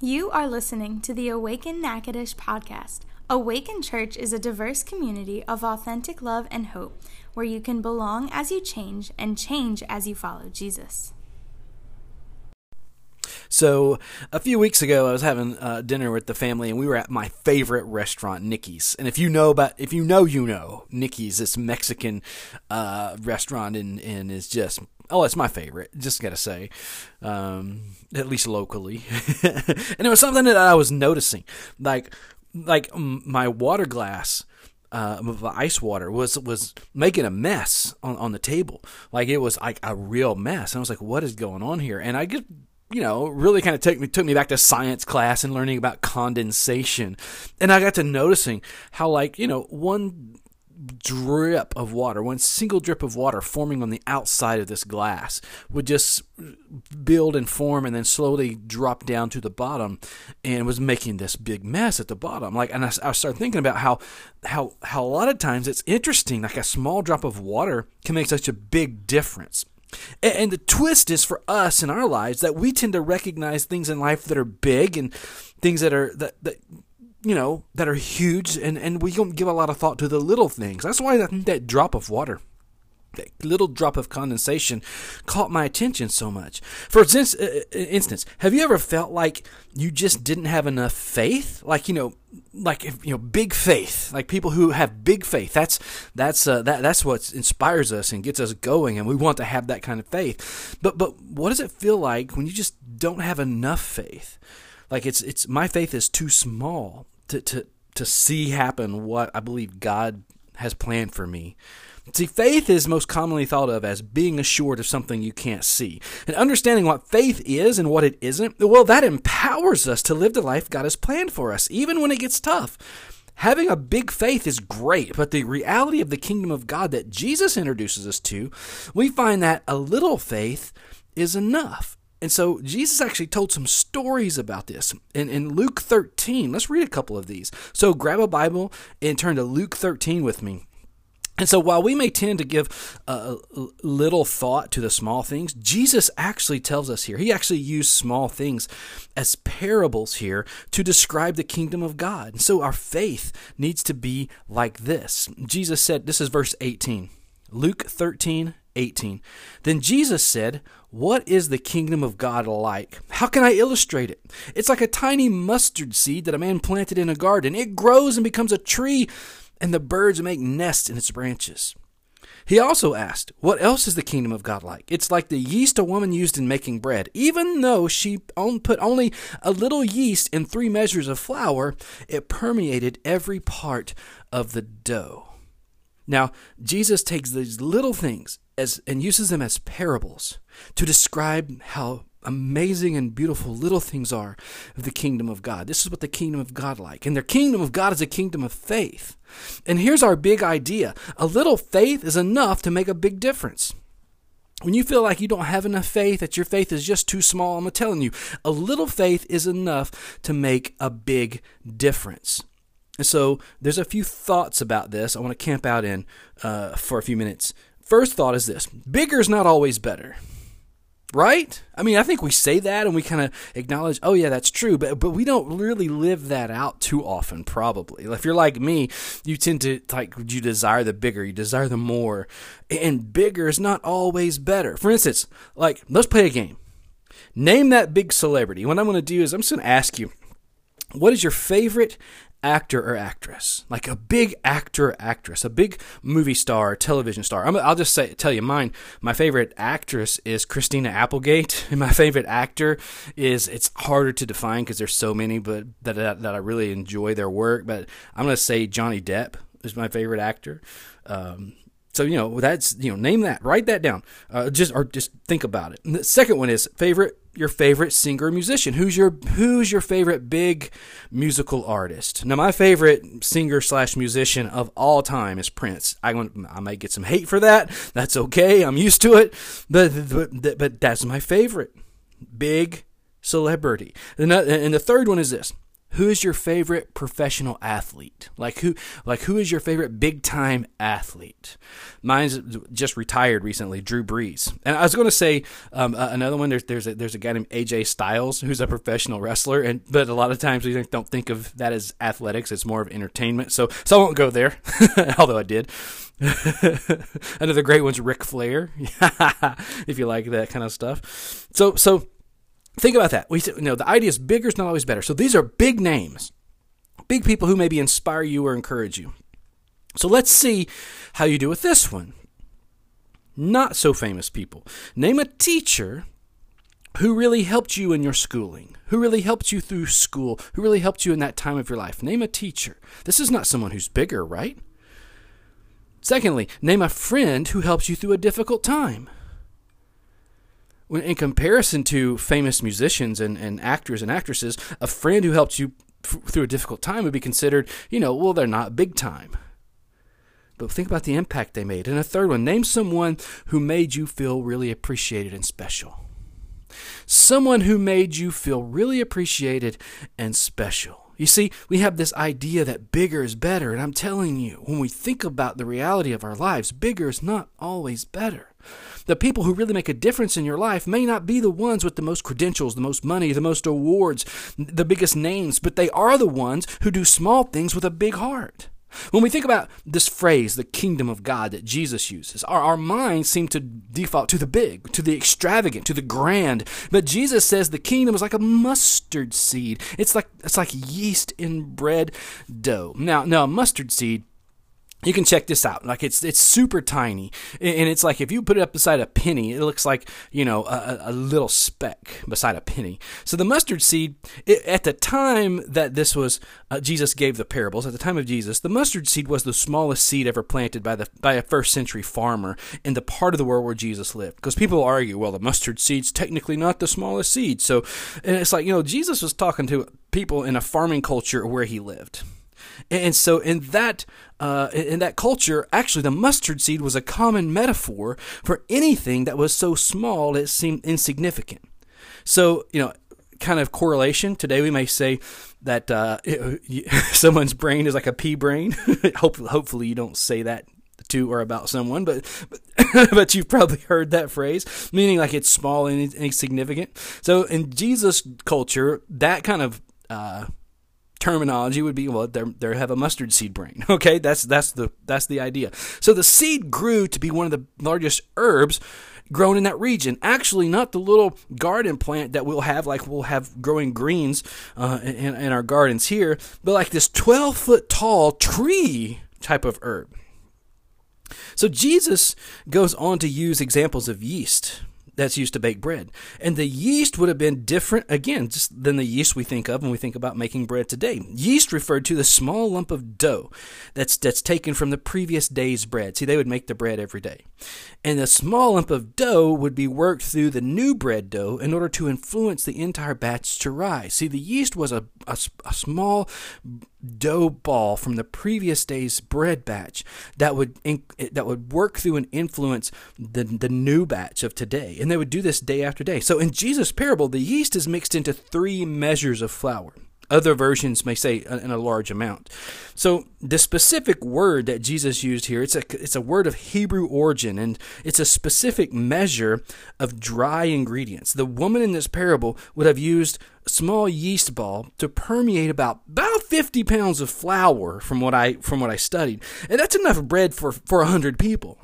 You are listening to the Awaken Natchitoches podcast. Awaken Church is a diverse community of authentic love and hope where you can belong as you change and change as you follow Jesus. So a few weeks ago, I was having uh, dinner with the family, and we were at my favorite restaurant, Nikki's. And if you know about, if you know, you know, Nikki's, this Mexican uh, restaurant, and and is just oh, it's my favorite. Just gotta say, um, at least locally. and it was something that I was noticing, like like my water glass. Uh, of ice water was was making a mess on, on the table, like it was like a real mess. And I was like, "What is going on here?" And I get you know, really kind of took me took me back to science class and learning about condensation. And I got to noticing how like, you know, one drip of water, one single drip of water forming on the outside of this glass would just build and form and then slowly drop down to the bottom and was making this big mess at the bottom. Like, and I, I started thinking about how, how, how a lot of times it's interesting, like a small drop of water can make such a big difference. And the twist is for us in our lives that we tend to recognize things in life that are big and things that are that, that you know that are huge, and and we don't give a lot of thought to the little things. That's why that, that drop of water that little drop of condensation caught my attention so much. For instance, uh, uh, instance, have you ever felt like you just didn't have enough faith? Like you know, like you know, big faith. Like people who have big faith. That's that's uh, that that's what inspires us and gets us going, and we want to have that kind of faith. But but what does it feel like when you just don't have enough faith? Like it's it's my faith is too small to to to see happen what I believe God has planned for me. See, faith is most commonly thought of as being assured of something you can't see. And understanding what faith is and what it isn't, well, that empowers us to live the life God has planned for us, even when it gets tough. Having a big faith is great, but the reality of the kingdom of God that Jesus introduces us to, we find that a little faith is enough. And so Jesus actually told some stories about this. In, in Luke 13, let's read a couple of these. So grab a Bible and turn to Luke 13 with me. And so, while we may tend to give a little thought to the small things, Jesus actually tells us here, he actually used small things as parables here to describe the kingdom of God. And so, our faith needs to be like this. Jesus said, this is verse 18, Luke 13, 18. Then Jesus said, What is the kingdom of God like? How can I illustrate it? It's like a tiny mustard seed that a man planted in a garden. It grows and becomes a tree and the birds make nests in its branches. He also asked, What else is the kingdom of God like? It's like the yeast a woman used in making bread. Even though she put only a little yeast in three measures of flour, it permeated every part of the dough. Now, Jesus takes these little things as, and uses them as parables to describe how amazing and beautiful little things are of the kingdom of God. This is what the kingdom of God like. And the kingdom of God is a kingdom of faith. And here's our big idea. A little faith is enough to make a big difference. When you feel like you don't have enough faith, that your faith is just too small, I'm telling you, a little faith is enough to make a big difference. And so there's a few thoughts about this I want to camp out in uh, for a few minutes. First thought is this bigger is not always better. Right? I mean, I think we say that and we kind of acknowledge, oh yeah, that's true, but but we don't really live that out too often. Probably, if you're like me, you tend to like you desire the bigger, you desire the more, and bigger is not always better. For instance, like let's play a game. Name that big celebrity. What I'm going to do is I'm just going to ask you, what is your favorite actor or actress, like a big actor or actress, a big movie star, television star. i will just say, tell you mine. My favorite actress is Christina Applegate, and my favorite actor is it's harder to define because there's so many, but that, that, that I really enjoy their work. But I'm gonna say Johnny Depp is my favorite actor. Um, so you know that's you know name that, write that down, uh, just or just think about it. And the second one is favorite your favorite singer musician. Who's your who's your favorite big musical artist? Now, my favorite singer slash musician of all time is Prince. I I might get some hate for that. That's okay. I'm used to it. But but, but that's my favorite big celebrity. And the third one is this: Who is your favorite professional athlete? Like who like who is your favorite big time athlete? Mine's just retired recently, Drew Brees. And I was going to say um, uh, another one. There's there's a, there's a guy named AJ Styles who's a professional wrestler, and but a lot of times we don't think of that as athletics. It's more of entertainment. So so I won't go there, although I did. another great one's Ric Flair, if you like that kind of stuff. So so Think about that. We you know the idea is bigger is not always better. So these are big names, big people who maybe inspire you or encourage you. So let's see how you do with this one. Not so famous people. Name a teacher who really helped you in your schooling, who really helped you through school, who really helped you in that time of your life. Name a teacher. This is not someone who's bigger, right? Secondly, name a friend who helps you through a difficult time in comparison to famous musicians and, and actors and actresses, a friend who helps you f- through a difficult time would be considered, you know, well, they're not big time. But think about the impact they made. And a third one, name someone who made you feel really appreciated and special. Someone who made you feel really appreciated and special. You see, we have this idea that bigger is better, and I'm telling you, when we think about the reality of our lives, bigger is not always better. The people who really make a difference in your life may not be the ones with the most credentials, the most money, the most awards, the biggest names, but they are the ones who do small things with a big heart. When we think about this phrase, the kingdom of God that Jesus uses, our, our minds seem to default to the big, to the extravagant, to the grand. But Jesus says the kingdom is like a mustard seed. It's like it's like yeast in bread dough. Now, now a mustard seed you can check this out. Like it's it's super tiny, and it's like if you put it up beside a penny, it looks like you know a, a little speck beside a penny. So the mustard seed, it, at the time that this was uh, Jesus gave the parables, at the time of Jesus, the mustard seed was the smallest seed ever planted by the by a first century farmer in the part of the world where Jesus lived. Because people argue, well, the mustard seed's technically not the smallest seed. So, and it's like you know Jesus was talking to people in a farming culture where he lived. And so in that uh, in that culture, actually the mustard seed was a common metaphor for anything that was so small it seemed insignificant. So you know, kind of correlation. Today we may say that uh, someone's brain is like a pea brain. hopefully, hopefully you don't say that to or about someone, but but, but you've probably heard that phrase, meaning like it's small and insignificant. So in Jesus' culture, that kind of uh, terminology would be well they have a mustard seed brain okay? That's that's the that's the idea. So the seed grew to be one of the largest herbs grown in that region. Actually not the little garden plant that we'll have like we'll have growing greens uh, in, in our gardens here but like this 12 foot tall tree type of herb. So jesus goes on to use examples of yeast that's used to bake bread. And the yeast would have been different, again, just than the yeast we think of when we think about making bread today. Yeast referred to the small lump of dough that's, that's taken from the previous day's bread. See, they would make the bread every day. And the small lump of dough would be worked through the new bread dough in order to influence the entire batch to rise. See, the yeast was a, a, a small dough ball from the previous day's bread batch that would that would work through and influence the the new batch of today. And they would do this day after day. So in Jesus parable the yeast is mixed into 3 measures of flour other versions may say in a large amount. So the specific word that Jesus used here, it's a it's a word of Hebrew origin and it's a specific measure of dry ingredients. The woman in this parable would have used a small yeast ball to permeate about about 50 pounds of flour from what I from what I studied. And that's enough bread for for 100 people.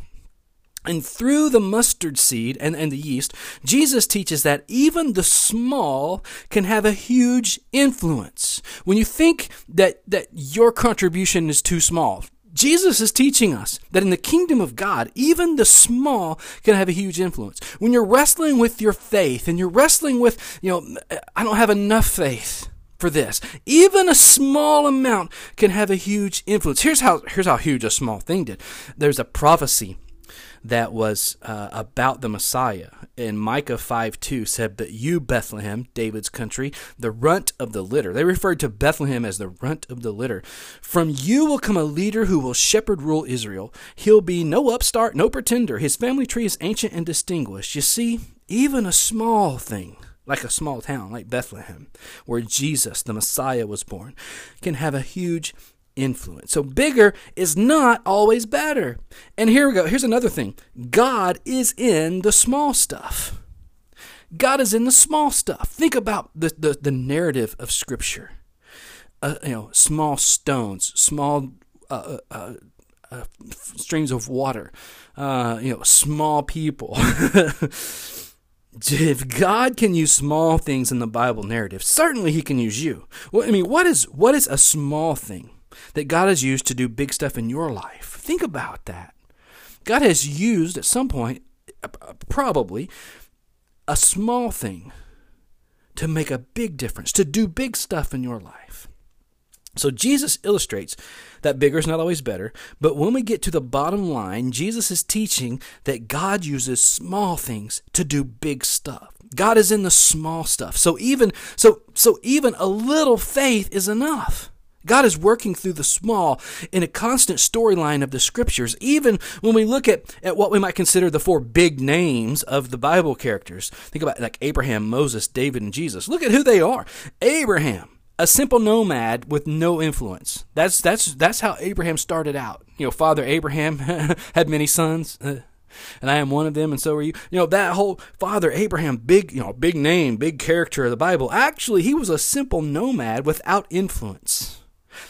And through the mustard seed and, and the yeast, Jesus teaches that even the small can have a huge influence. When you think that, that your contribution is too small, Jesus is teaching us that in the kingdom of God, even the small can have a huge influence. When you're wrestling with your faith and you're wrestling with, you know, I don't have enough faith for this. Even a small amount can have a huge influence. Here's how here's how huge a small thing did. There's a prophecy that was uh, about the Messiah. And Micah 5 2 said, But you, Bethlehem, David's country, the runt of the litter. They referred to Bethlehem as the runt of the litter. From you will come a leader who will shepherd rule Israel. He'll be no upstart, no pretender. His family tree is ancient and distinguished. You see, even a small thing like a small town like Bethlehem, where Jesus, the Messiah, was born, can have a huge influence. So bigger is not always better. And here we go. Here's another thing God is in the small stuff. God is in the small stuff. Think about the, the, the narrative of Scripture. Uh, you know, small stones, small uh, uh, uh, uh streams of water, uh, you know, small people. if God can use small things in the Bible narrative, certainly He can use you. Well, I mean, what is what is a small thing that God has used to do big stuff in your life? Think about that. God has used at some point, uh, probably, a small thing to make a big difference, to do big stuff in your life. So Jesus illustrates that bigger is not always better, but when we get to the bottom line, Jesus is teaching that God uses small things to do big stuff. God is in the small stuff. So even so so even a little faith is enough. God is working through the small in a constant storyline of the scriptures, even when we look at, at what we might consider the four big names of the Bible characters. Think about like Abraham, Moses, David, and Jesus. Look at who they are. Abraham, a simple nomad with no influence. That's that's that's how Abraham started out. You know, Father Abraham had many sons. And I am one of them, and so are you. You know, that whole Father Abraham, big, you know, big name, big character of the Bible. Actually, he was a simple nomad without influence.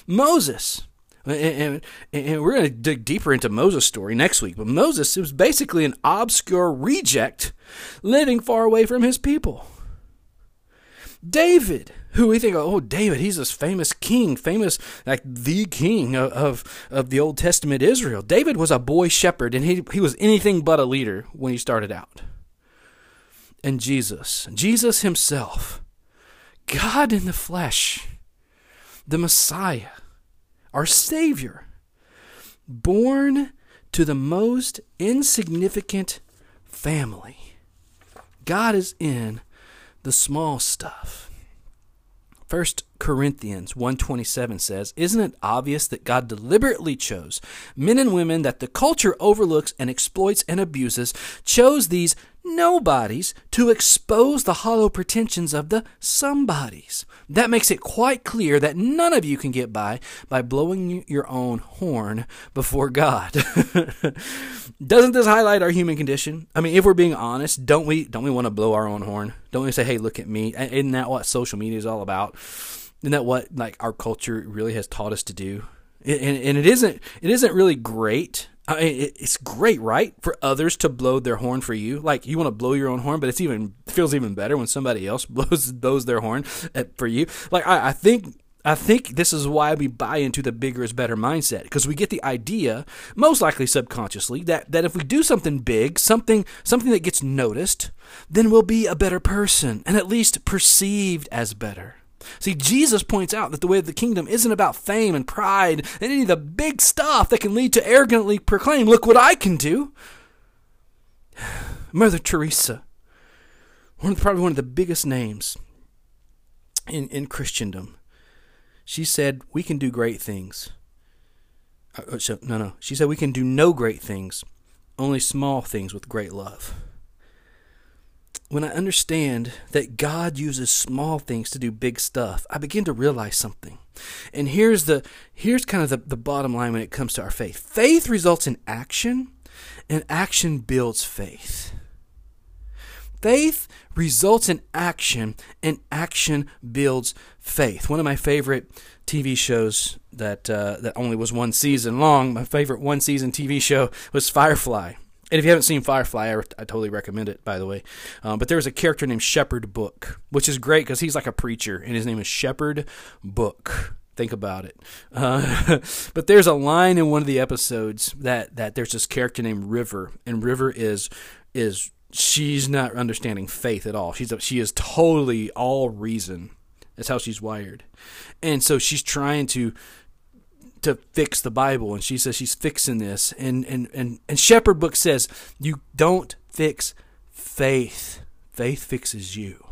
Moses. And, and, and we're going to dig deeper into Moses' story next week. But Moses was basically an obscure reject living far away from his people. David, who we think, oh, David, he's this famous king, famous, like the king of, of, of, the Old Testament Israel. David was a boy shepherd, and he, he was anything but a leader when he started out. And Jesus, Jesus himself, God in the flesh, the Messiah, our Savior, born to the most insignificant family. God is in the small stuff. 1 Corinthians 127 says, "Isn't it obvious that God deliberately chose men and women that the culture overlooks and exploits and abuses, chose these nobodies to expose the hollow pretensions of the somebodies. That makes it quite clear that none of you can get by by blowing your own horn before God. Doesn't this highlight our human condition? I mean, if we're being honest, don't we don't we want to blow our own horn? Don't we say, "Hey, look at me"? Isn't that what social media is all about? Isn't that what like our culture really has taught us to do? And, and it isn't it isn't really great I mean, it's great, right, for others to blow their horn for you. Like you want to blow your own horn, but it's even feels even better when somebody else blows blows their horn uh, for you. Like I, I think I think this is why we buy into the bigger is better mindset because we get the idea, most likely subconsciously, that, that if we do something big, something something that gets noticed, then we'll be a better person and at least perceived as better. See, Jesus points out that the way of the kingdom isn't about fame and pride and any of the big stuff that can lead to arrogantly proclaim, look what I can do. Mother Teresa, one of probably one of the biggest names in, in Christendom, she said, We can do great things. Uh, uh no, no. She said, We can do no great things, only small things with great love when I understand that God uses small things to do big stuff, I begin to realize something. And here's the here's kind of the, the bottom line when it comes to our faith. Faith results in action, and action builds faith. Faith results in action, and action builds faith. One of my favorite TV shows that uh, that only was one season long. My favorite one season TV show was Firefly. And if you haven't seen Firefly, I, I totally recommend it, by the way. Um, but there's a character named Shepherd Book, which is great because he's like a preacher, and his name is Shepherd Book. Think about it. Uh, but there's a line in one of the episodes that, that there's this character named River, and River is is she's not understanding faith at all. She's she is totally all reason. That's how she's wired, and so she's trying to to fix the Bible, and she says she's fixing this. And and and and Shepherd Book says you don't fix faith. Faith fixes you.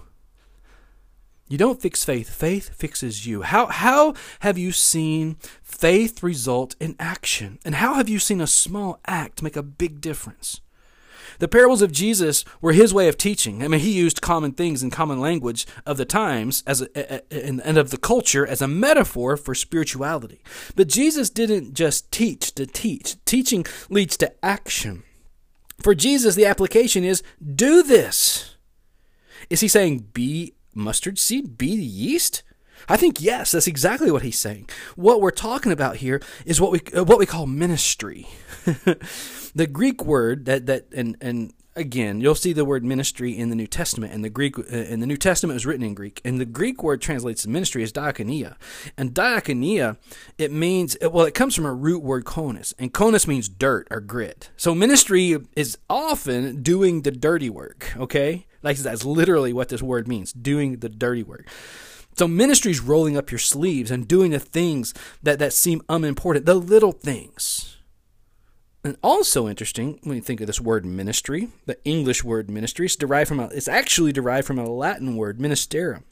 You don't fix faith. Faith fixes you. How how have you seen faith result in action? And how have you seen a small act make a big difference? The parables of Jesus were his way of teaching. I mean, he used common things and common language of the times as a, and of the culture as a metaphor for spirituality. But Jesus didn't just teach to teach. Teaching leads to action. For Jesus, the application is do this. Is he saying be mustard seed, be yeast? I think yes, that's exactly what he's saying. What we're talking about here is what we uh, what we call ministry. the Greek word that that and and again, you'll see the word ministry in the New Testament, and the Greek uh, in the New Testament was written in Greek, and the Greek word translates to ministry as diakonia, and diakonia it means well, it comes from a root word konos, and konos means dirt or grit. So ministry is often doing the dirty work. Okay, like that's literally what this word means, doing the dirty work. So ministry is rolling up your sleeves and doing the things that, that seem unimportant, the little things. And also interesting when you think of this word ministry, the English word ministry, it's derived from a, it's actually derived from a Latin word ministerium,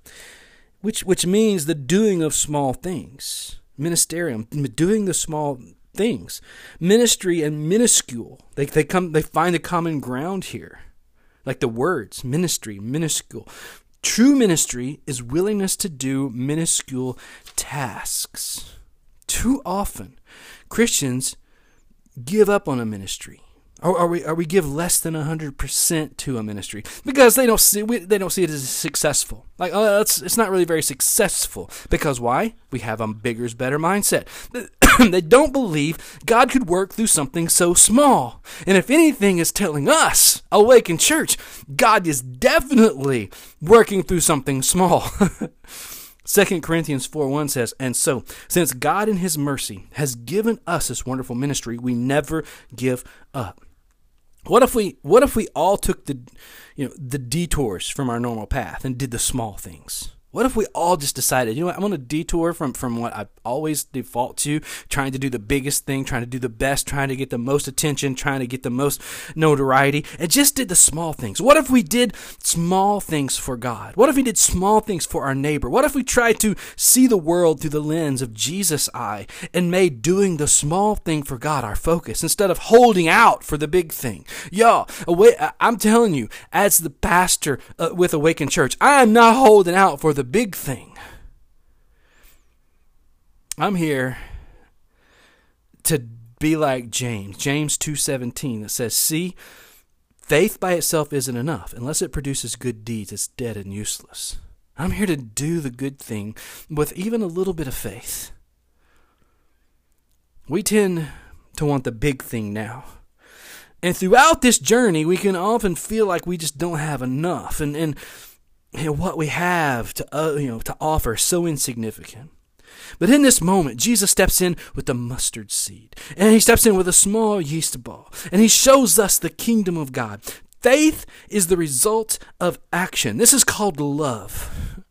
which which means the doing of small things. Ministerium, doing the small things. Ministry and minuscule, they they come they find a common ground here. Like the words, ministry, minuscule. True ministry is willingness to do minuscule tasks. Too often, Christians give up on a ministry. Or are we, are we give less than 100% to a ministry because they don't see, we, they don't see it as successful. Like, oh, it's, it's not really very successful. Because why? We have a bigger is better mindset. They don't believe God could work through something so small. And if anything is telling us, Awaken Church, God is definitely working through something small. 2 Corinthians 4 1 says, And so, since God in His mercy has given us this wonderful ministry, we never give up. What if we what if we all took the you know the detours from our normal path and did the small things? What if we all just decided, you know what, I'm going to detour from, from what I always default to, trying to do the biggest thing, trying to do the best, trying to get the most attention, trying to get the most notoriety, and just did the small things? What if we did small things for God? What if we did small things for our neighbor? What if we tried to see the world through the lens of Jesus' eye and made doing the small thing for God our focus instead of holding out for the big thing? Y'all, I'm telling you, as the pastor uh, with Awakened Church, I am not holding out for the big thing. I'm here to be like James, James 2:17 that says, "See, faith by itself isn't enough. Unless it produces good deeds, it's dead and useless." I'm here to do the good thing with even a little bit of faith. We tend to want the big thing now. And throughout this journey, we can often feel like we just don't have enough. And, and you know, what we have to, uh, you know, to offer so insignificant. But in this moment, Jesus steps in with the mustard seed, and he steps in with a small yeast ball, and he shows us the kingdom of God. Faith is the result of action. This is called love.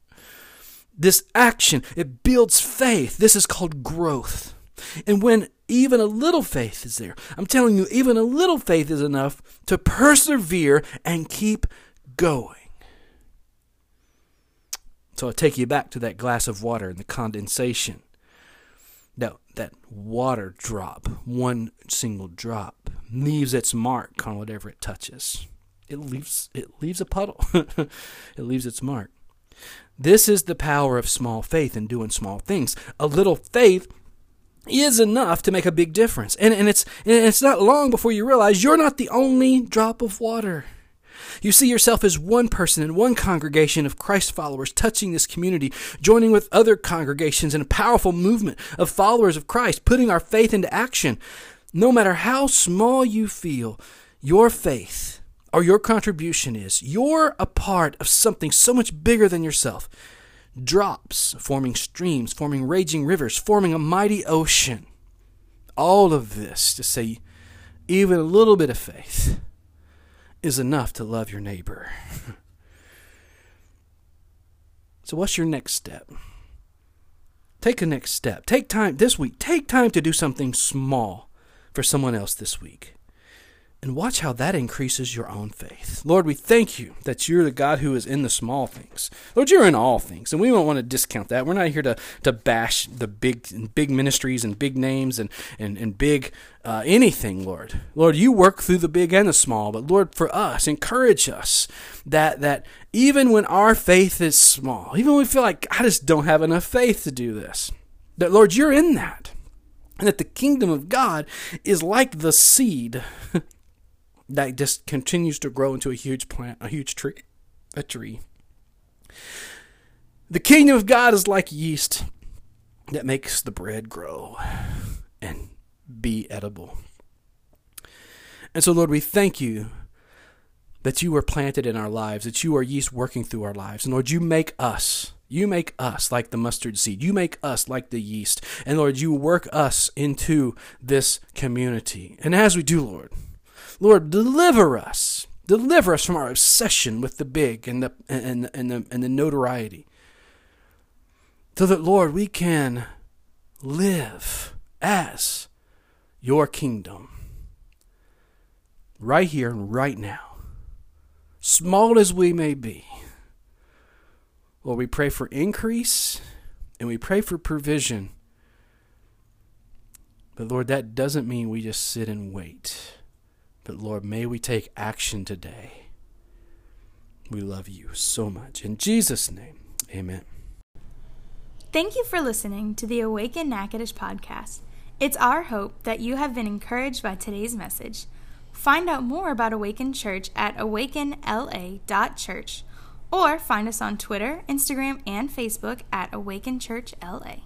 This action, it builds faith. This is called growth. And when even a little faith is there, I'm telling you, even a little faith is enough to persevere and keep going. So I take you back to that glass of water and the condensation. That, that water drop, one single drop, leaves its mark on whatever it touches. It leaves, it leaves a puddle. it leaves its mark. This is the power of small faith in doing small things. A little faith is enough to make a big difference. And, and, it's, and it's not long before you realize you're not the only drop of water. You see yourself as one person in one congregation of Christ followers touching this community, joining with other congregations in a powerful movement of followers of Christ, putting our faith into action. No matter how small you feel, your faith or your contribution is, you're a part of something so much bigger than yourself. Drops forming streams, forming raging rivers, forming a mighty ocean. All of this to say, even a little bit of faith is enough to love your neighbor. so, what's your next step? Take a next step. Take time this week. Take time to do something small for someone else this week. And watch how that increases your own faith. Lord, we thank you that you're the God who is in the small things. Lord, you're in all things, and we don't want to discount that. We're not here to, to bash the big big ministries and big names and, and, and big uh, anything, Lord. Lord, you work through the big and the small, but Lord, for us, encourage us that that even when our faith is small, even when we feel like I just don't have enough faith to do this, that Lord, you're in that. And that the kingdom of God is like the seed that just continues to grow into a huge plant, a huge tree, a tree. The kingdom of God is like yeast that makes the bread grow and be edible. And so, Lord, we thank you that you are planted in our lives, that you are yeast working through our lives. And Lord, you make us, you make us like the mustard seed. You make us like the yeast. And Lord, you work us into this community. And as we do, Lord, Lord, deliver us. Deliver us from our obsession with the big and the and, and the and the notoriety. So that Lord, we can live as your kingdom right here and right now. Small as we may be. Lord, we pray for increase and we pray for provision. But Lord, that doesn't mean we just sit and wait. But Lord, may we take action today. We love you so much. In Jesus' name, amen. Thank you for listening to the Awaken Natchitoches podcast. It's our hope that you have been encouraged by today's message. Find out more about Awaken Church at awakenla.church or find us on Twitter, Instagram, and Facebook at Awaken Church LA.